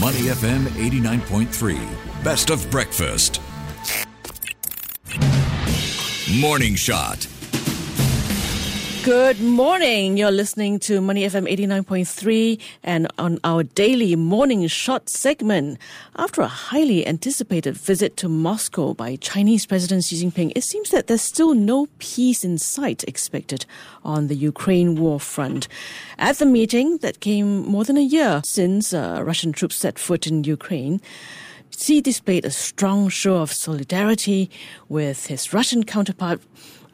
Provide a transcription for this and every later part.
Money FM 89.3. Best of breakfast. Morning Shot. Good morning. You're listening to Money FM 89.3 and on our daily morning shot segment. After a highly anticipated visit to Moscow by Chinese President Xi Jinping, it seems that there's still no peace in sight expected on the Ukraine war front. At the meeting that came more than a year since uh, Russian troops set foot in Ukraine, Xi displayed a strong show of solidarity with his Russian counterpart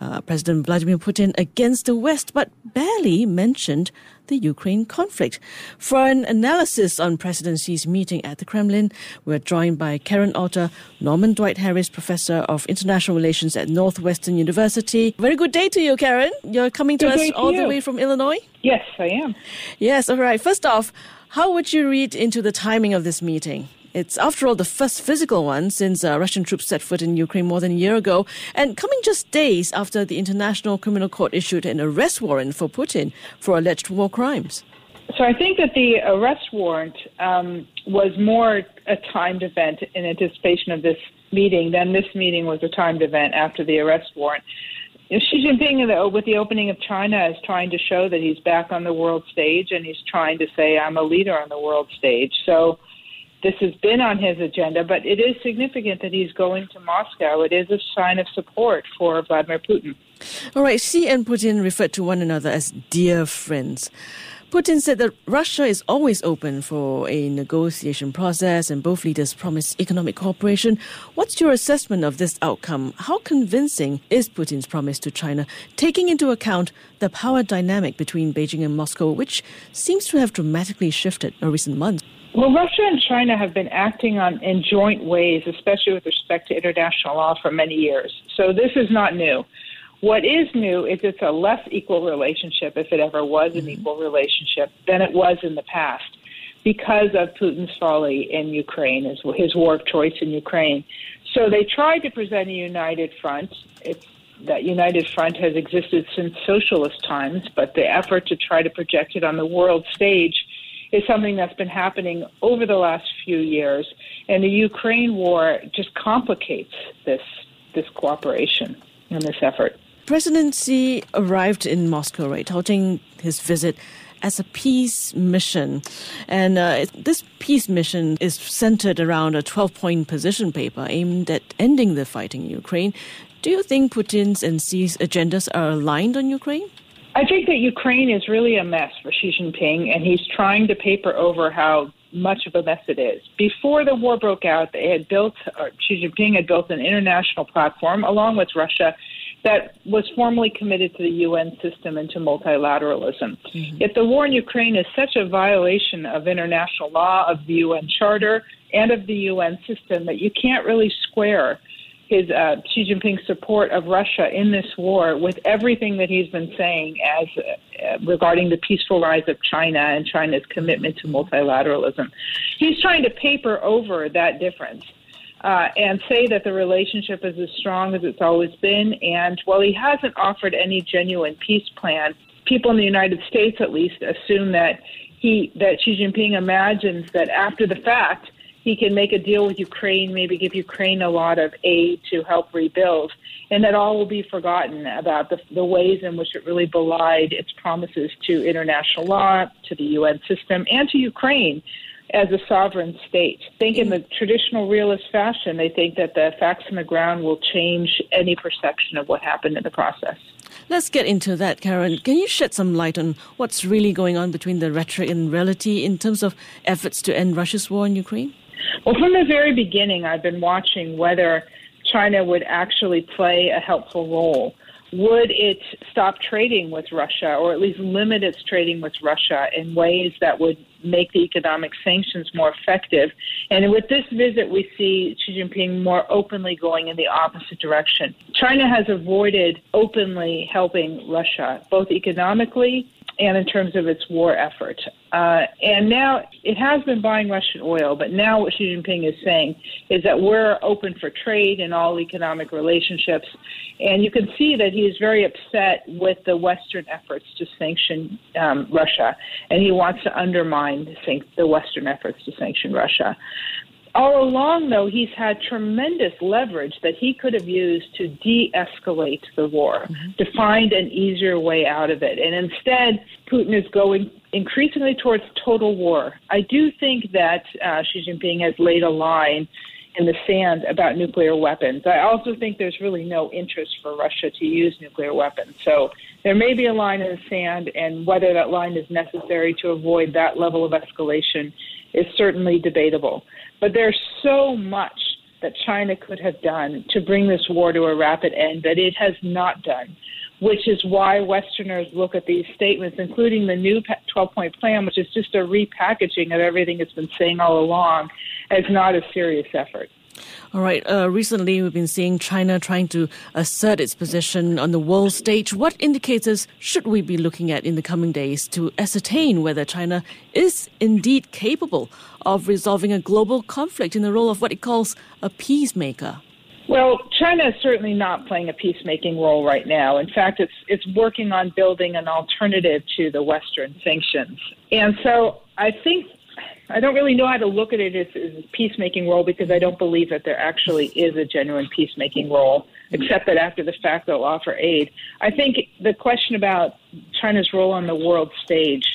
uh, President Vladimir Putin against the West, but barely mentioned the Ukraine conflict. For an analysis on President Xi's meeting at the Kremlin, we're joined by Karen Alter, Norman Dwight Harris Professor of International Relations at Northwestern University. Very good day to you, Karen. You're coming to good us all you. the way from Illinois? Yes, I am. Yes, all right. First off, how would you read into the timing of this meeting? It's, after all, the first physical one since uh, Russian troops set foot in Ukraine more than a year ago, and coming just days after the International Criminal Court issued an arrest warrant for Putin for alleged war crimes. So I think that the arrest warrant um, was more a timed event in anticipation of this meeting than this meeting was a timed event after the arrest warrant. Xi Jinping, with the opening of China, is trying to show that he's back on the world stage and he's trying to say, I'm a leader on the world stage. So this has been on his agenda, but it is significant that he's going to Moscow. It is a sign of support for Vladimir Putin. All right, Xi and Putin referred to one another as dear friends. Putin said that Russia is always open for a negotiation process and both leaders promised economic cooperation. What's your assessment of this outcome? How convincing is Putin's promise to China, taking into account the power dynamic between Beijing and Moscow, which seems to have dramatically shifted in recent months? Well, Russia and China have been acting on in joint ways, especially with respect to international law, for many years. So this is not new. What is new is it's a less equal relationship, if it ever was an mm-hmm. equal relationship, than it was in the past because of Putin's folly in Ukraine, his, his war of choice in Ukraine. So they tried to present a united front. It's, that united front has existed since socialist times, but the effort to try to project it on the world stage is something that's been happening over the last few years, and the Ukraine war just complicates this this cooperation and this effort. President Xi arrived in Moscow, right, touting his visit as a peace mission. And uh, this peace mission is centered around a 12 point position paper aimed at ending the fighting in Ukraine. Do you think Putin's and Xi's agendas are aligned on Ukraine? I think that Ukraine is really a mess for Xi Jinping, and he's trying to paper over how much of a mess it is. Before the war broke out, they had built, or Xi Jinping had built an international platform along with Russia that was formally committed to the UN system and to multilateralism. Mm-hmm. If the war in Ukraine is such a violation of international law, of the UN Charter, and of the UN system that you can't really square his uh, Xi Jinping's support of Russia in this war with everything that he's been saying as uh, regarding the peaceful rise of China and China's commitment to multilateralism. He's trying to paper over that difference. Uh, and say that the relationship is as strong as it's always been. And while he hasn't offered any genuine peace plan, people in the United States, at least, assume that he that Xi Jinping imagines that after the fact he can make a deal with Ukraine, maybe give Ukraine a lot of aid to help rebuild, and that all will be forgotten about the, the ways in which it really belied its promises to international law, to the UN system, and to Ukraine as a sovereign state. Think in the traditional realist fashion, they think that the facts on the ground will change any perception of what happened in the process. Let's get into that, Karen. Can you shed some light on what's really going on between the rhetoric and reality in terms of efforts to end Russia's war in Ukraine? Well, from the very beginning, I've been watching whether China would actually play a helpful role. Would it stop trading with Russia, or at least limit its trading with Russia in ways that would make the economic sanctions more effective? And with this visit, we see Xi Jinping more openly going in the opposite direction. China has avoided openly helping Russia, both economically and in terms of its war effort. Uh, and now it has been buying Russian oil, but now what Xi Jinping is saying is that we're open for trade in all economic relationships. And you can see that he is very upset with the Western efforts to sanction um, Russia, and he wants to undermine the Western efforts to sanction Russia. All along, though, he's had tremendous leverage that he could have used to de escalate the war, mm-hmm. to find an easier way out of it. And instead, Putin is going increasingly towards total war. I do think that uh, Xi Jinping has laid a line in the sand about nuclear weapons. I also think there's really no interest for Russia to use nuclear weapons. So there may be a line in the sand, and whether that line is necessary to avoid that level of escalation is certainly debatable. But there's so much that China could have done to bring this war to a rapid end that it has not done, which is why Westerners look at these statements, including the new 12 point plan, which is just a repackaging of everything it's been saying all along, as not a serious effort. All right. Uh, recently, we've been seeing China trying to assert its position on the world stage. What indicators should we be looking at in the coming days to ascertain whether China is indeed capable of resolving a global conflict in the role of what it calls a peacemaker? Well, China is certainly not playing a peacemaking role right now. In fact, it's it's working on building an alternative to the Western sanctions. And so I think I don't really know how to look at it as, as a peacemaking role because I don't believe that there actually is a genuine peacemaking role, except that after the fact they'll offer aid. I think the question about China's role on the world stage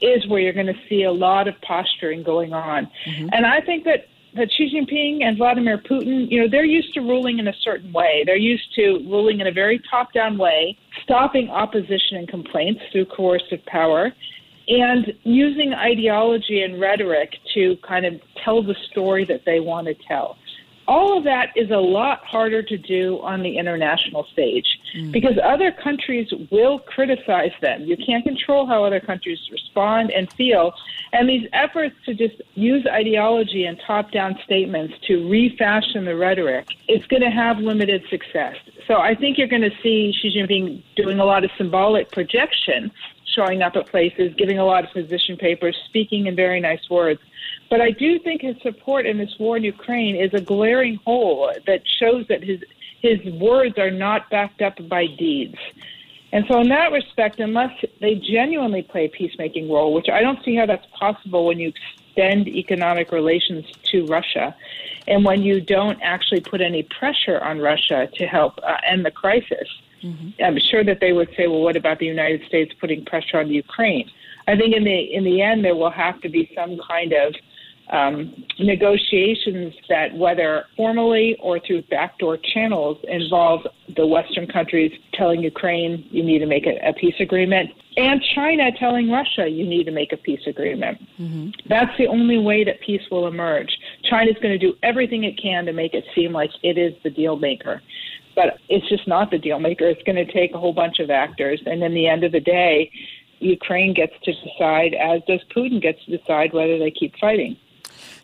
is where you're going to see a lot of posturing going on. Mm-hmm. And I think that that Xi Jinping and Vladimir Putin, you know, they're used to ruling in a certain way. They're used to ruling in a very top down way, stopping opposition and complaints through coercive power, and using ideology and rhetoric to kind of tell the story that they want to tell. All of that is a lot harder to do on the international stage mm. because other countries will criticize them. You can't control how other countries respond and feel. And these efforts to just use ideology and top down statements to refashion the rhetoric, it's going to have limited success. So I think you're going to see Xi Jinping doing a lot of symbolic projection showing up at places, giving a lot of position papers, speaking in very nice words. But I do think his support in this war in Ukraine is a glaring hole that shows that his his words are not backed up by deeds. And so, in that respect, unless they genuinely play a peacemaking role, which I don't see how that's possible when you extend economic relations to Russia, and when you don't actually put any pressure on Russia to help uh, end the crisis, Mm-hmm. I'm sure that they would say, well, what about the United States putting pressure on the Ukraine? I think in the in the end there will have to be some kind of um, negotiations that, whether formally or through backdoor channels, involve the Western countries telling Ukraine you need to make a, a peace agreement, and China telling Russia you need to make a peace agreement. Mm-hmm. That's the only way that peace will emerge. China's going to do everything it can to make it seem like it is the deal maker but it's just not the deal maker. It's going to take a whole bunch of actors, and in the end of the day, Ukraine gets to decide, as does Putin gets to decide whether they keep fighting.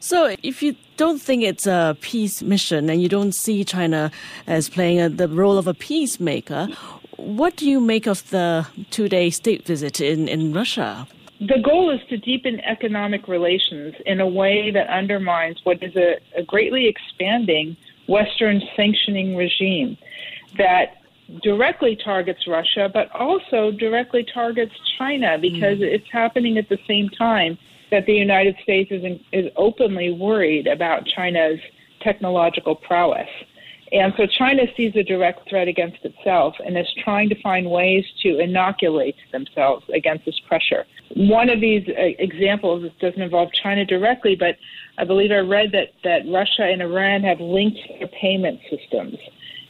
So, if you don't think it's a peace mission and you don't see China as playing a, the role of a peacemaker, what do you make of the two day state visit in, in Russia? The goal is to deepen economic relations in a way that undermines what is a, a greatly expanding Western sanctioning regime that directly targets Russia, but also directly targets China because mm. it's happening at the same time that the United States is, in, is openly worried about China's technological prowess. And so China sees a direct threat against itself and is trying to find ways to inoculate themselves against this pressure. One of these uh, examples, doesn't involve China directly, but I believe I read that, that Russia and Iran have linked their payment systems.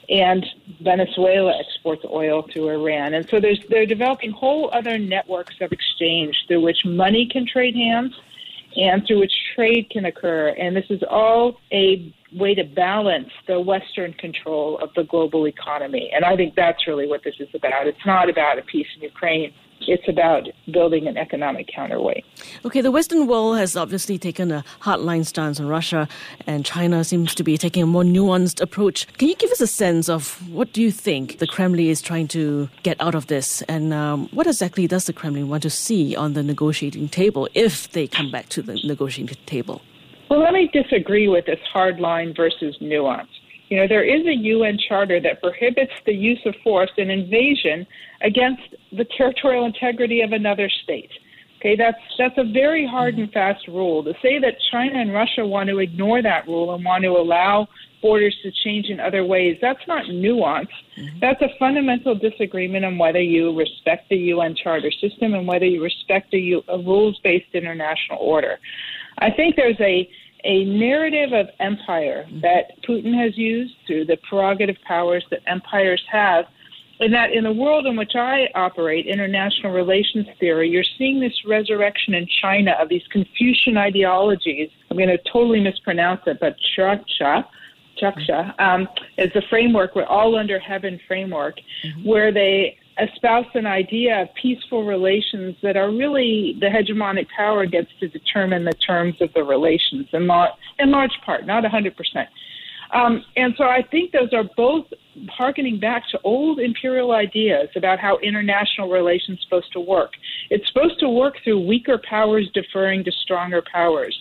And Venezuela exports oil to Iran. And so there's, they're developing whole other networks of exchange through which money can trade hands and through which trade can occur. And this is all a way to balance the Western control of the global economy. And I think that's really what this is about. It's not about a peace in Ukraine. It's about building an economic counterweight. Okay, the Western world has obviously taken a hardline stance on Russia, and China seems to be taking a more nuanced approach. Can you give us a sense of what do you think the Kremlin is trying to get out of this, and um, what exactly does the Kremlin want to see on the negotiating table if they come back to the negotiating table? Well, let me disagree with this hardline versus nuance. You know, there is a UN charter that prohibits the use of force and invasion against the territorial integrity of another state. Okay, that's that's a very hard and fast rule. To say that China and Russia want to ignore that rule and want to allow borders to change in other ways, that's not nuance. Mm-hmm. That's a fundamental disagreement on whether you respect the UN charter system and whether you respect a, a rules-based international order. I think there's a a narrative of empire that Putin has used through the prerogative powers that empires have. And that in the world in which I operate, international relations theory, you're seeing this resurrection in China of these Confucian ideologies. I'm going to totally mispronounce it, but Chaksha, Chaksha um, is the framework, we're all under heaven framework, mm-hmm. where they espouse an idea of peaceful relations that are really the hegemonic power gets to determine the terms of the relations in, in large part, not 100%. Um, and so I think those are both harkening back to old imperial ideas about how international relations supposed to work. It's supposed to work through weaker powers deferring to stronger powers.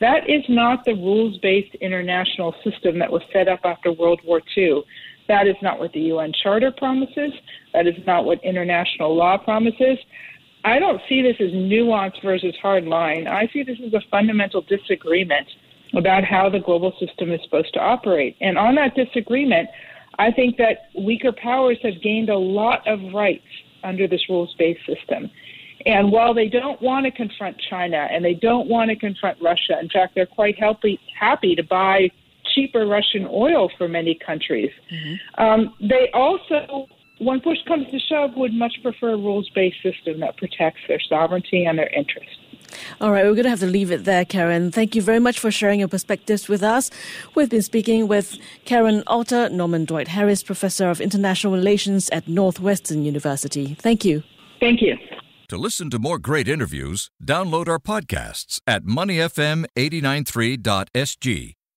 That is not the rules based international system that was set up after World War II. That is not what the UN Charter promises. That is not what international law promises. I don't see this as nuance versus hard line. I see this as a fundamental disagreement about how the global system is supposed to operate. And on that disagreement, I think that weaker powers have gained a lot of rights under this rules based system. And while they don't want to confront China and they don't want to confront Russia, in fact, they're quite healthy, happy to buy cheaper Russian oil for many countries. Mm-hmm. Um, they also, when push comes to shove, would much prefer a rules based system that protects their sovereignty and their interests. All right, we're going to have to leave it there, Karen. Thank you very much for sharing your perspectives with us. We've been speaking with Karen Alter, Norman Dwight Harris, Professor of International Relations at Northwestern University. Thank you. Thank you. To listen to more great interviews, download our podcasts at moneyfm893.sg